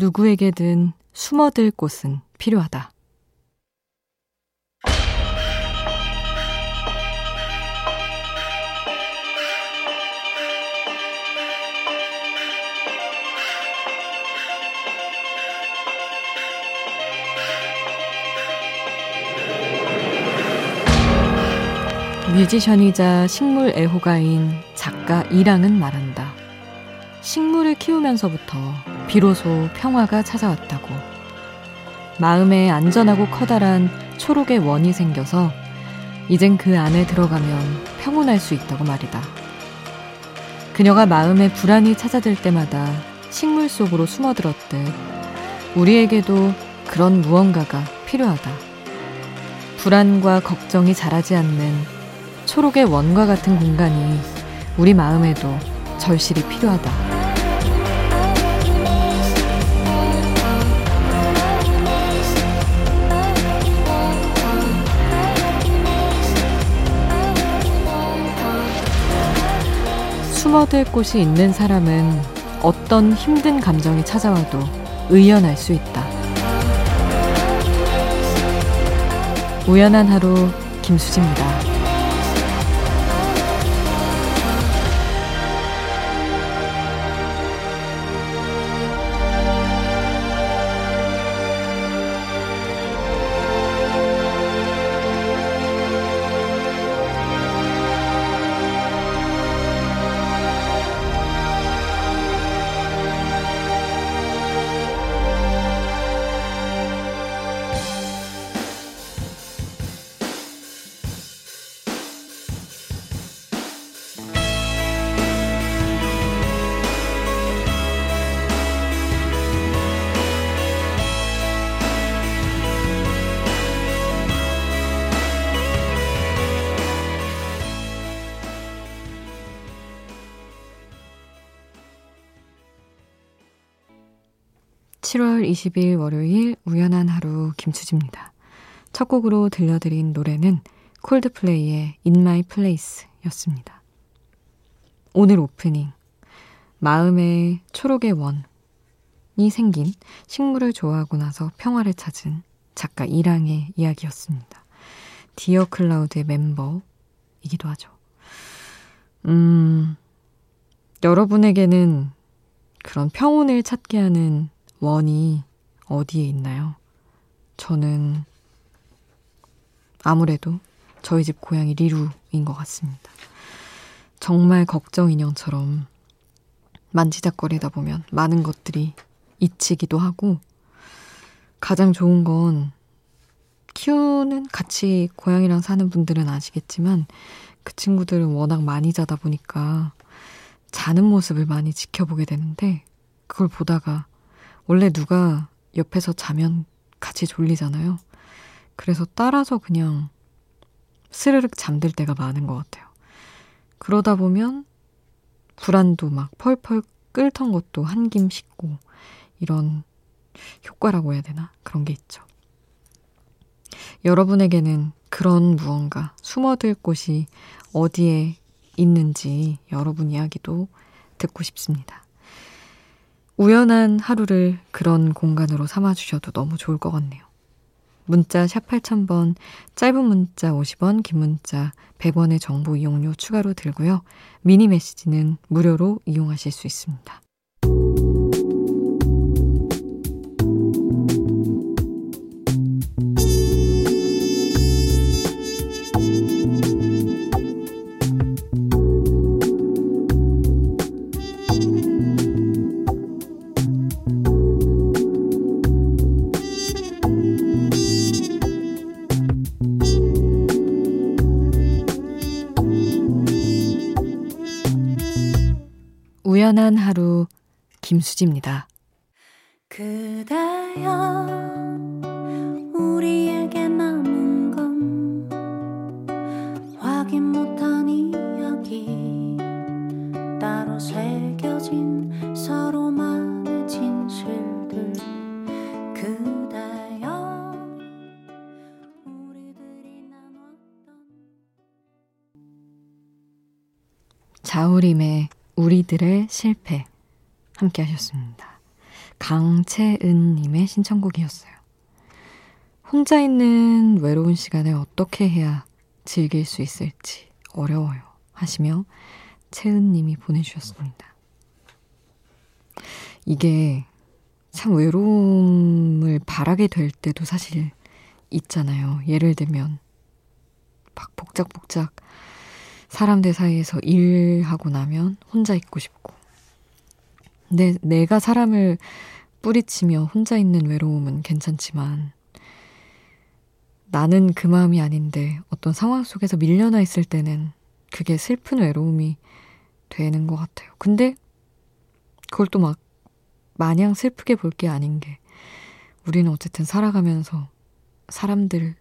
누구에게든 숨어들 곳은 필요하다. 뮤지션이자 식물 애호가인 작가 이랑은 말한다. 식물을 키우면서부터 비로소 평화가 찾아왔다고. 마음에 안전하고 커다란 초록의 원이 생겨서 이젠 그 안에 들어가면 평온할 수 있다고 말이다. 그녀가 마음에 불안이 찾아들 때마다 식물 속으로 숨어들었듯 우리에게도 그런 무언가가 필요하다. 불안과 걱정이 자라지 않는 초록의 원과 같은 공간이 우리 마음에도 절실히 필요하다. 숨어들 곳이 있는 사람은 어떤 힘든 감정이 찾아와도 의연할 수 있다. 우연한 하루 김수지입니다. 7월 20일 월요일 우연한 하루 김수지입니다. 첫 곡으로 들려드린 노래는 콜드플레이의 In My Place 였습니다. 오늘 오프닝 마음의 초록의 원이 생긴 식물을 좋아하고 나서 평화를 찾은 작가 이랑의 이야기였습니다. 디어 클라우드의 멤버이기도 하죠. 음, 여러분에게는 그런 평온을 찾게 하는 원이 어디에 있나요? 저는 아무래도 저희 집 고양이 리루인 것 같습니다. 정말 걱정 인형처럼 만지작거리다 보면 많은 것들이 잊히기도 하고 가장 좋은 건 키우는 같이 고양이랑 사는 분들은 아시겠지만 그 친구들은 워낙 많이 자다 보니까 자는 모습을 많이 지켜보게 되는데 그걸 보다가 원래 누가 옆에서 자면 같이 졸리잖아요. 그래서 따라서 그냥 스르륵 잠들 때가 많은 것 같아요. 그러다 보면 불안도 막 펄펄 끓던 것도 한 김 식고 이런 효과라고 해야 되나? 그런 게 있죠. 여러분에게는 그런 무언가 숨어들 곳이 어디에 있는지 여러분 이야기도 듣고 싶습니다. 우연한 하루를 그런 공간으로 삼아주셔도 너무 좋을 것 같네요. 문자 샵 8000번, 짧은 문자 50원, 긴 문자 100원의 정보 이용료 추가로 들고요. 미니 메시지는 무료로 이용하실 수 있습니다. 우연한 하루 김수지입니다. 그대여 우리에게 남은 건 확인 못한 이야기 따로 새겨진 서로만의 진실들 그대여 우리들이 나눴던 자우림의 우리들의 실패 함께 하셨습니다. 강채은님의 신청곡이었어요. 혼자 있는 외로운 시간을 어떻게 해야 즐길 수 있을지 어려워요. 하시며 채은님이 보내주셨습니다. 이게 참 외로움을 바라게 될 때도 사실 있잖아요. 예를 들면 막 복작복작 사람들 사이에서 일하고 나면 혼자 있고 싶고 내, 내가 사람을 뿌리치며 혼자 있는 외로움은 괜찮지만 나는 그 마음이 아닌데 어떤 상황 속에서 밀려나 있을 때는 그게 슬픈 외로움이 되는 것 같아요. 근데 그걸 또 막 마냥 슬프게 볼 게 아닌 게 우리는 어쨌든 살아가면서 사람들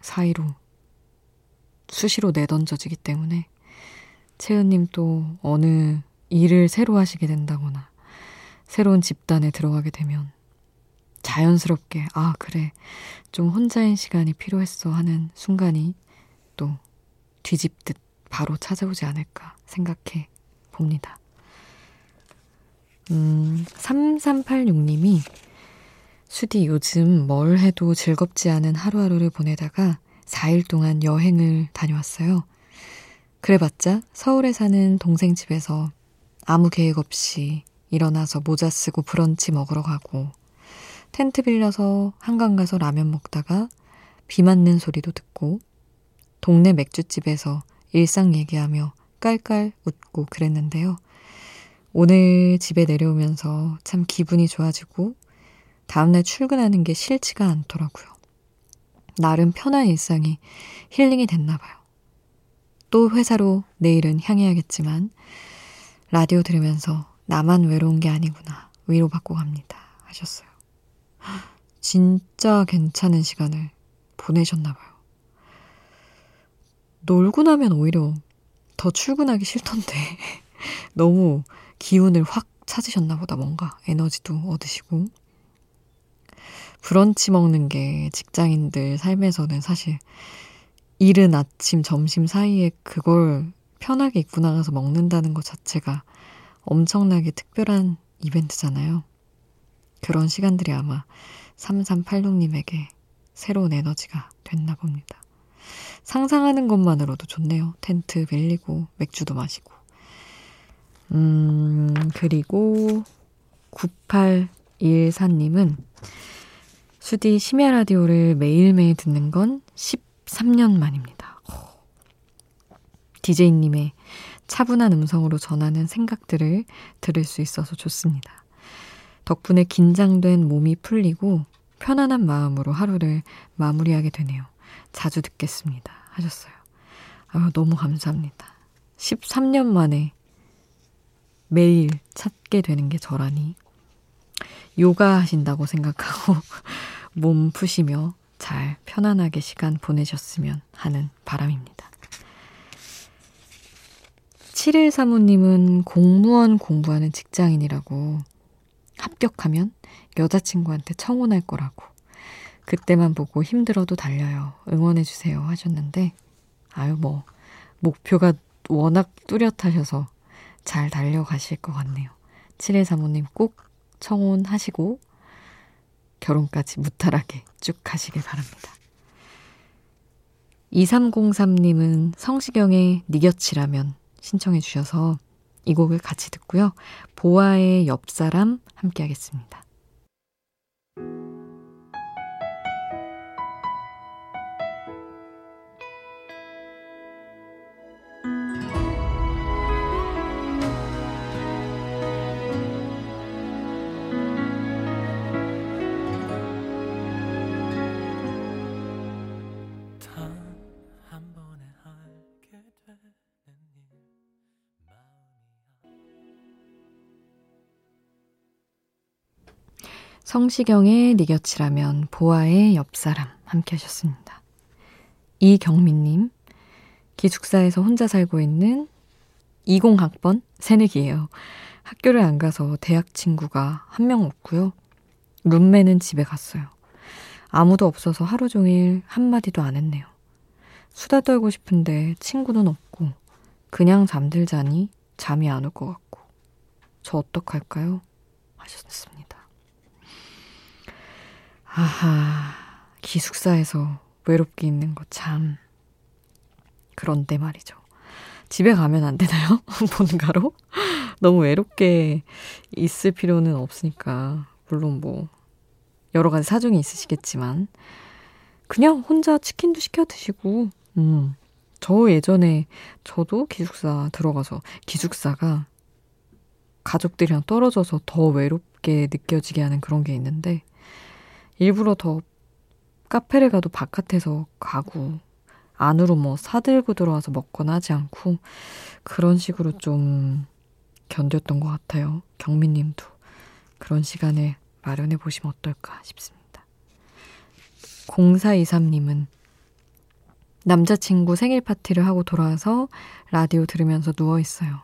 사이로 수시로 내던져지기 때문에 채은님 또 어느 일을 새로 하시게 된다거나 새로운 집단에 들어가게 되면 자연스럽게 아 그래 좀 혼자인 시간이 필요했어 하는 순간이 또 뒤집듯 바로 찾아오지 않을까 생각해 봅니다. 음, 3386님이 수디 요즘 뭘 해도 즐겁지 않은 하루하루를 보내다가 4일 동안 여행을 다녀왔어요. 그래봤자 서울에 사는 동생 집에서 아무 계획 없이 일어나서 모자 쓰고 브런치 먹으러 가고 텐트 빌려서 한강 가서 라면 먹다가 비 맞는 소리도 듣고 동네 맥주집에서 일상 얘기하며 깔깔 웃고 그랬는데요. 오늘 집에 내려오면서 참 기분이 좋아지고 다음날 출근하는 게 싫지가 않더라고요. 나름 편한 일상이 힐링이 됐나 봐요. 또 회사로 내일은 향해야겠지만 라디오 들으면서 나만 외로운 게 아니구나 위로받고 갑니다 하셨어요. 진짜 괜찮은 시간을 보내셨나 봐요. 놀고 나면 오히려 더 출근하기 싫던데 너무 기운을 확 찾으셨나 보다 뭔가 에너지도 얻으시고 브런치 먹는 게 직장인들 삶에서는 사실 이른 아침 점심 사이에 그걸 편하게 입고 나가서 먹는다는 것 자체가 엄청나게 특별한 이벤트잖아요. 그런 시간들이 아마 3386님에게 새로운 에너지가 됐나 봅니다. 상상하는 것만으로도 좋네요. 텐트 빌리고 맥주도 마시고. 음, 그리고 9814님은 수디 심야 라디오를 매일매일 듣는 건 13년 만입니다. DJ님의 차분한 음성으로 전하는 생각들을 들을 수 있어서 좋습니다. 덕분에 긴장된 몸이 풀리고 편안한 마음으로 하루를 마무리하게 되네요. 자주 듣겠습니다. 하셨어요. 아유, 너무 감사합니다. 13년 만에 매일 찾게 되는 게 저라니. 요가 하신다고 생각하고 몸 푸시며 잘 편안하게 시간 보내셨으면 하는 바람입니다. 7일 사모님은 공무원 공부하는 직장인이라고 합격하면 여자친구한테 청혼할 거라고 그때만 보고 힘들어도 달려요. 응원해주세요. 하셨는데, 아유, 뭐, 목표가 워낙 뚜렷하셔서 잘 달려가실 것 같네요. 7일 사모님 꼭 청혼하시고, 결혼까지 무탈하게 쭉 가시길 바랍니다. 2303님은 성시경의 니 곁이라면 신청해 주셔서 이 곡을 같이 듣고요. 보아의 옆사람 함께 하겠습니다. 성시경의 네 곁이라면 보아의 옆사람 함께 하셨습니다. 이경민님 기숙사에서 혼자 살고 있는 20학번 새내기예요. 학교를 안 가서 대학 친구가 한 명 없고요. 룸메는 집에 갔어요. 아무도 없어서 하루 종일 한마디도 안 했네요. 수다 떨고 싶은데 친구는 없고 그냥 잠들자니 잠이 안 올 것 같고 저 어떡할까요? 하셨습니다. 아하, 기숙사에서 외롭게 있는 거 참. 그런데 말이죠. 집에 가면 안 되나요? 본가로? 너무 외롭게 있을 필요는 없으니까. 물론 뭐, 여러 가지 사정이 있으시겠지만, 그냥 혼자 치킨도 시켜 드시고, 음. 저 예전에 저도 기숙사 들어가서 기숙사가 가족들이랑 떨어져서 더 외롭게 느껴지게 하는 그런 게 있는데 일부러 더 카페를 가도 바깥에서 가고 안으로 뭐 사들고 들어와서 먹거나 하지 않고 그런 식으로 좀 견뎠던 것 같아요. 경민님도 그런 시간을 마련해 보시면 어떨까 싶습니다. 0423님은 남자친구 생일 파티를 하고 돌아와서 라디오 들으면서 누워 있어요.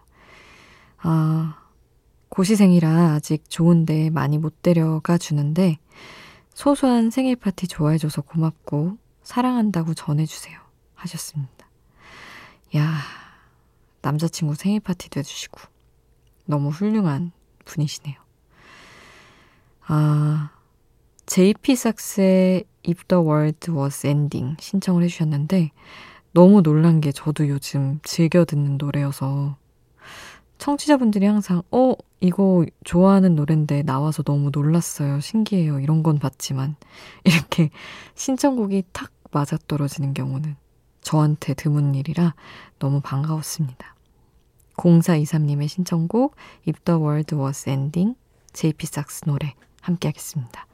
아, 고시생이라 아직 좋은데 많이 못 데려가 주는데 소소한 생일 파티 좋아해줘서 고맙고 사랑한다고 전해주세요. 하셨습니다. 야, 남자친구 생일 파티도 해주시고 너무 훌륭한 분이시네요. 아, JP 삭스의 If the World Was Ending 신청을 해주셨는데 너무 놀란 게 저도 요즘 즐겨 듣는 노래여서 청취자분들이 항상 어 이거 좋아하는 노랜데 나와서 너무 놀랐어요 신기해요 이런 건 봤지만 이렇게 신청곡이 탁 맞아떨어지는 경우는 저한테 드문 일이라 너무 반가웠습니다. 0423님의 신청곡 If the World Was Ending JP 삭스 노래 함께 하겠습니다.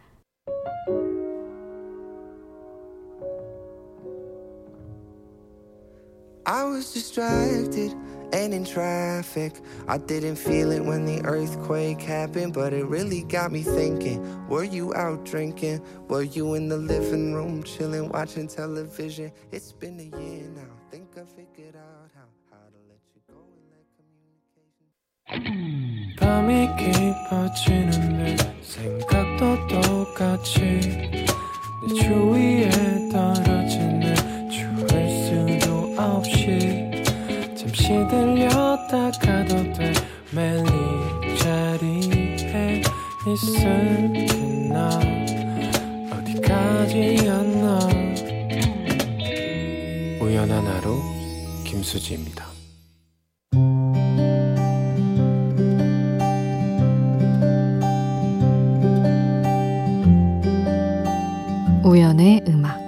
I was distracted and in traffic. I didn't feel it when the earthquake happened, but it really got me thinking. Were you out drinking? Were you in the living room chilling, watching television? It's been a year now. Think I figured out how, how to let you go and let communication. 밤이 깊어지는데 생각도 똑같이 내 주위에 떨어 잠시 들렸다 가도 돼. 매일 이 자리에 있을게 나 어디까지였나. 우연한 하루 김수지입니다. 우연의 음악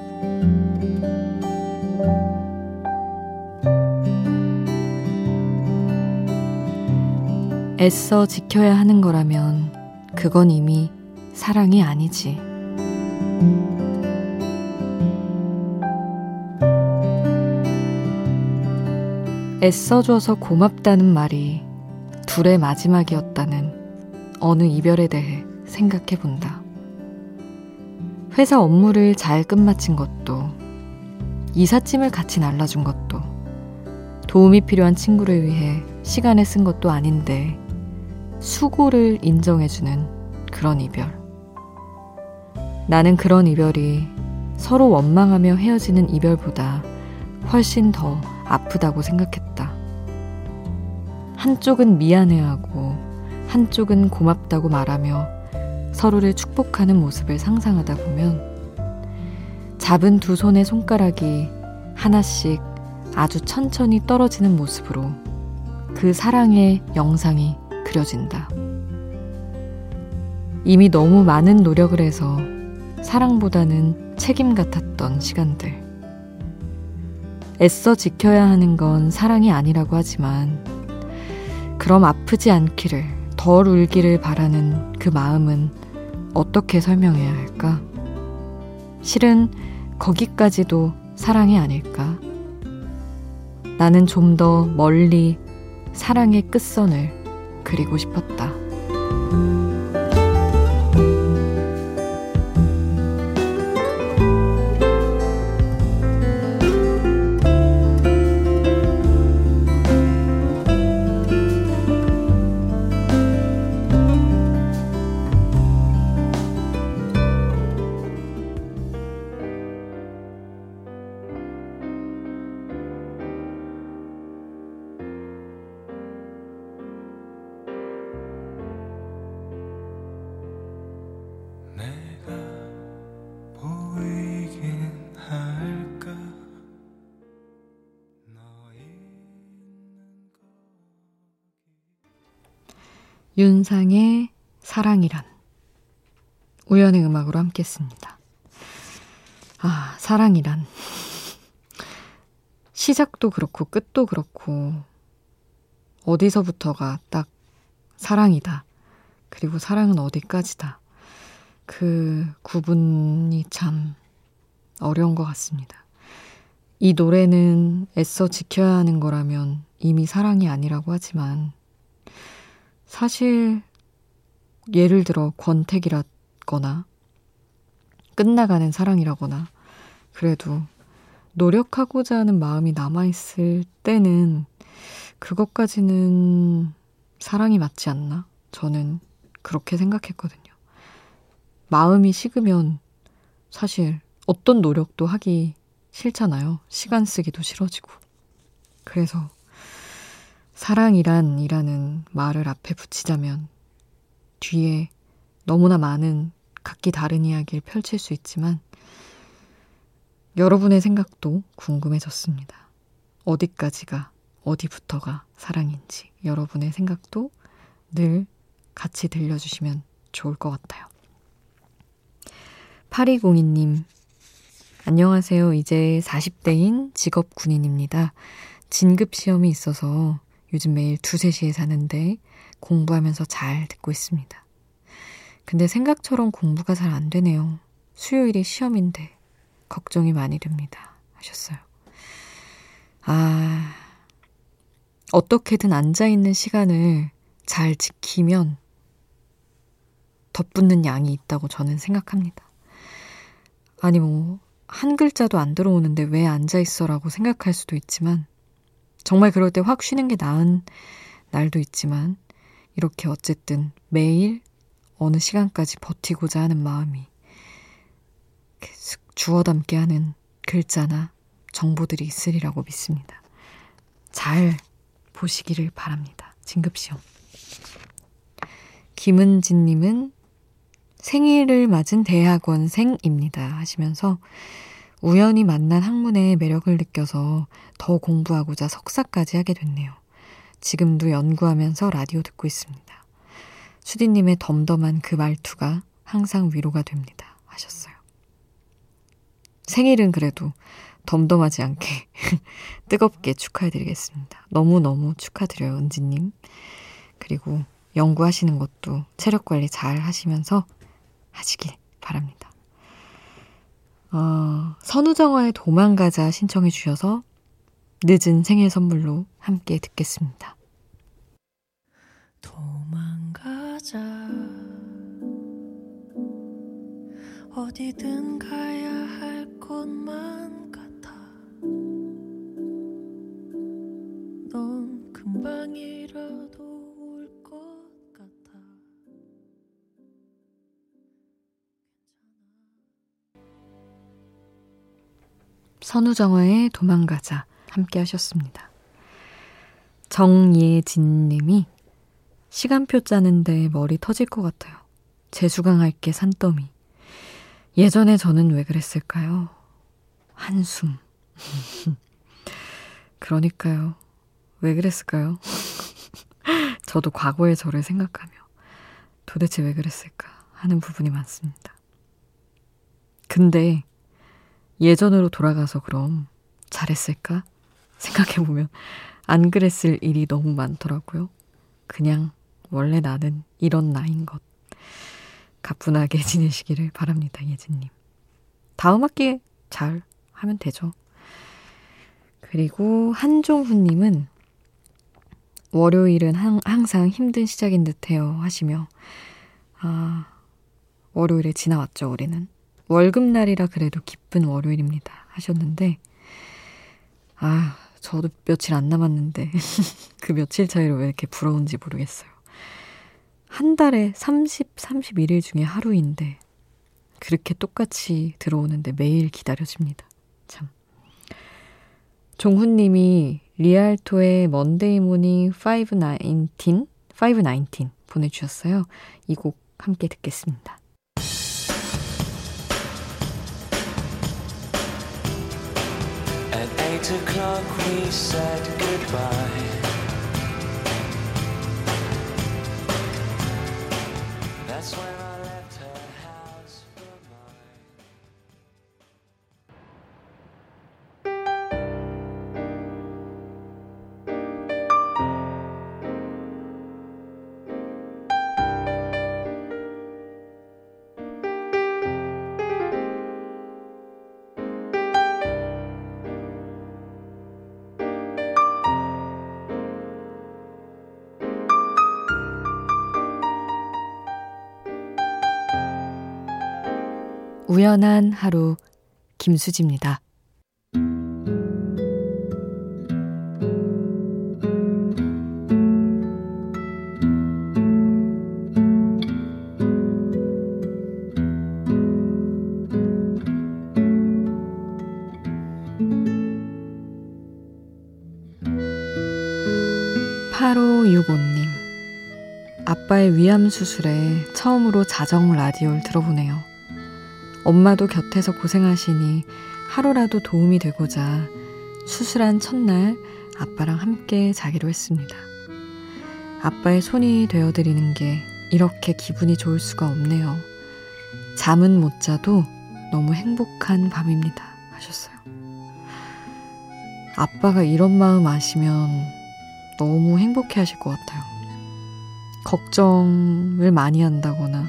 애써 지켜야 하는 거라면 그건 이미 사랑이 아니지. 애써줘서 고맙다는 말이 둘의 마지막이었다는 어느 이별에 대해 생각해 본다. 회사 업무를 잘 끝마친 것도, 이삿짐을 같이 날라준 것도, 도움이 필요한 친구를 위해 시간을 쓴 것도 아닌데, 수고를 인정해주는 그런 이별. 나는 그런 이별이 서로 원망하며 헤어지는 이별보다 훨씬 더 아프다고 생각했다. 한쪽은 미안해하고 한쪽은 고맙다고 말하며 서로를 축복하는 모습을 상상하다 보면 잡은 두 손의 손가락이 하나씩 아주 천천히 떨어지는 모습으로 그 사랑의 영상이 그려진다. 이미 너무 많은 노력을 해서 사랑보다는 책임 같았던 시간들. 애써 지켜야 하는 건 사랑이 아니라고 하지만, 그럼 아프지 않기를, 덜 울기를 바라는 그 마음은 어떻게 설명해야 할까? 실은 거기까지도 사랑이 아닐까? 나는 좀 더 멀리 사랑의 끝선을 그리고 싶었다. 윤상의 사랑이란 우연의 음악으로 함께 했습니다. 아, 사랑이란 시작도 그렇고 끝도 그렇고 어디서부터가 딱 사랑이다. 그리고 사랑은 어디까지다. 그 구분이 참 어려운 것 같습니다. 이 노래는 애써 지켜야 하는 거라면 이미 사랑이 아니라고 하지만 사실 예를 들어 권태기라거나 끝나가는 사랑이라거나 그래도 노력하고자 하는 마음이 남아있을 때는 그것까지는 사랑이 맞지 않나? 저는 그렇게 생각했거든요. 마음이 식으면 사실 어떤 노력도 하기 싫잖아요. 시간 쓰기도 싫어지고. 그래서 사랑이란 이라는 말을 앞에 붙이자면 뒤에 너무나 많은 각기 다른 이야기를 펼칠 수 있지만 여러분의 생각도 궁금해졌습니다. 어디까지가 어디부터가 사랑인지 여러분의 생각도 늘 같이 들려주시면 좋을 것 같아요. 8202님, 안녕하세요. 이제 40대인 직업 군인입니다. 진급 시험이 있어서 요즘 매일 두세 시에 자는데 공부하면서 잘 듣고 있습니다. 근데 생각처럼 공부가 잘 안 되네요. 수요일이 시험인데 걱정이 많이 됩니다. 하셨어요. 아, 어떻게든 앉아있는 시간을 잘 지키면 덧붙는 양이 있다고 저는 생각합니다. 아니, 뭐, 한 글자도 안 들어오는데 왜 앉아있어라고 생각할 수도 있지만, 정말 그럴 때 확 쉬는 게 나은 날도 있지만 이렇게 어쨌든 매일 어느 시간까지 버티고자 하는 마음이 주워 담게 하는 글자나 정보들이 있으리라고 믿습니다. 잘 보시기를 바랍니다. 진급시험. 김은진님은 생일을 맞은 대학원생입니다. 하시면서 우연히 만난 학문의 매력을 느껴서 더 공부하고자 석사까지 하게 됐네요. 지금도 연구하면서 라디오 듣고 있습니다. 수디님의 덤덤한 그 말투가 항상 위로가 됩니다. 하셨어요. 생일은 그래도 덤덤하지 않게 뜨겁게 축하해드리겠습니다. 너무너무 축하드려요, 은지님. 그리고 연구하시는 것도 체력 관리 잘 하시면서 하시길 바랍니다. 어, 선우정화의 도망가자 신청해 주셔서 늦은 생일 선물로 함께 듣겠습니다. 도망가자 어디든 가야 할 곳만 같아 넌 금방이라 선우정화의 도망가자 함께 하셨습니다. 정예진 님이 시간표 짜는데 머리 터질 것 같아요. 재수강할게 산더미. 예전에 저는 왜 그랬을까요? 한숨. 그러니까요. 왜 그랬을까요? 저도 과거의 저를 생각하며 도대체 왜 그랬을까 하는 부분이 많습니다. 근데 예전으로 돌아가서 그럼 잘했을까? 생각해보면 안 그랬을 일이 너무 많더라고요. 그냥 원래 나는 이런 나인 것. 가뿐하게 지내시기를 바랍니다, 예진님. 다음 학기에 잘 하면 되죠. 그리고 한종훈님은 월요일은 항상 힘든 시작인 듯해요 하시며 아 월요일에 지나왔죠 우리는 월급날이라 그래도 기쁜 월요일입니다. 하셨는데, 아, 저도 며칠 안 남았는데, 그 며칠 차이로 왜 이렇게 부러운지 모르겠어요. 한 달에 30, 31일 중에 하루인데, 그렇게 똑같이 들어오는데 매일 기다려집니다. 참. 종훈님이 Rialto의 Monday Morning 519, 519 보내주셨어요. 이 곡 함께 듣겠습니다. Eight o'clock we said goodbye. 우연한 하루 김수지입니다. 8565님. 아빠의 위암 수술에 처음으로 자정 라디오를 들어보네요. 엄마도 곁에서 고생하시니 하루라도 도움이 되고자 수술한 첫날 아빠랑 함께 자기로 했습니다. 아빠의 손이 되어드리는 게 이렇게 기분이 좋을 수가 없네요. 잠은 못 자도 너무 행복한 밤입니다. 하셨어요. 아빠가 이런 마음 아시면 너무 행복해 하실 것 같아요. 걱정을 많이 한다거나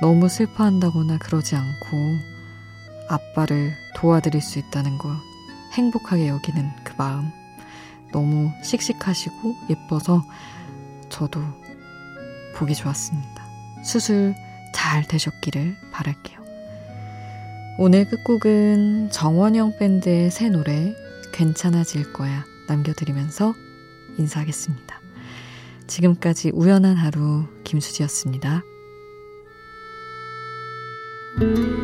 너무 슬퍼한다거나 그러지 않고 아빠를 도와드릴 수 있다는 거 행복하게 여기는 그 마음 너무 씩씩하시고 예뻐서 저도 보기 좋았습니다. 수술 잘 되셨기를 바랄게요. 오늘 끝곡은 정원영 밴드의 새 노래 괜찮아질 거야 남겨드리면서 인사하겠습니다. 지금까지 우연한 하루 김수지였습니다. Thank you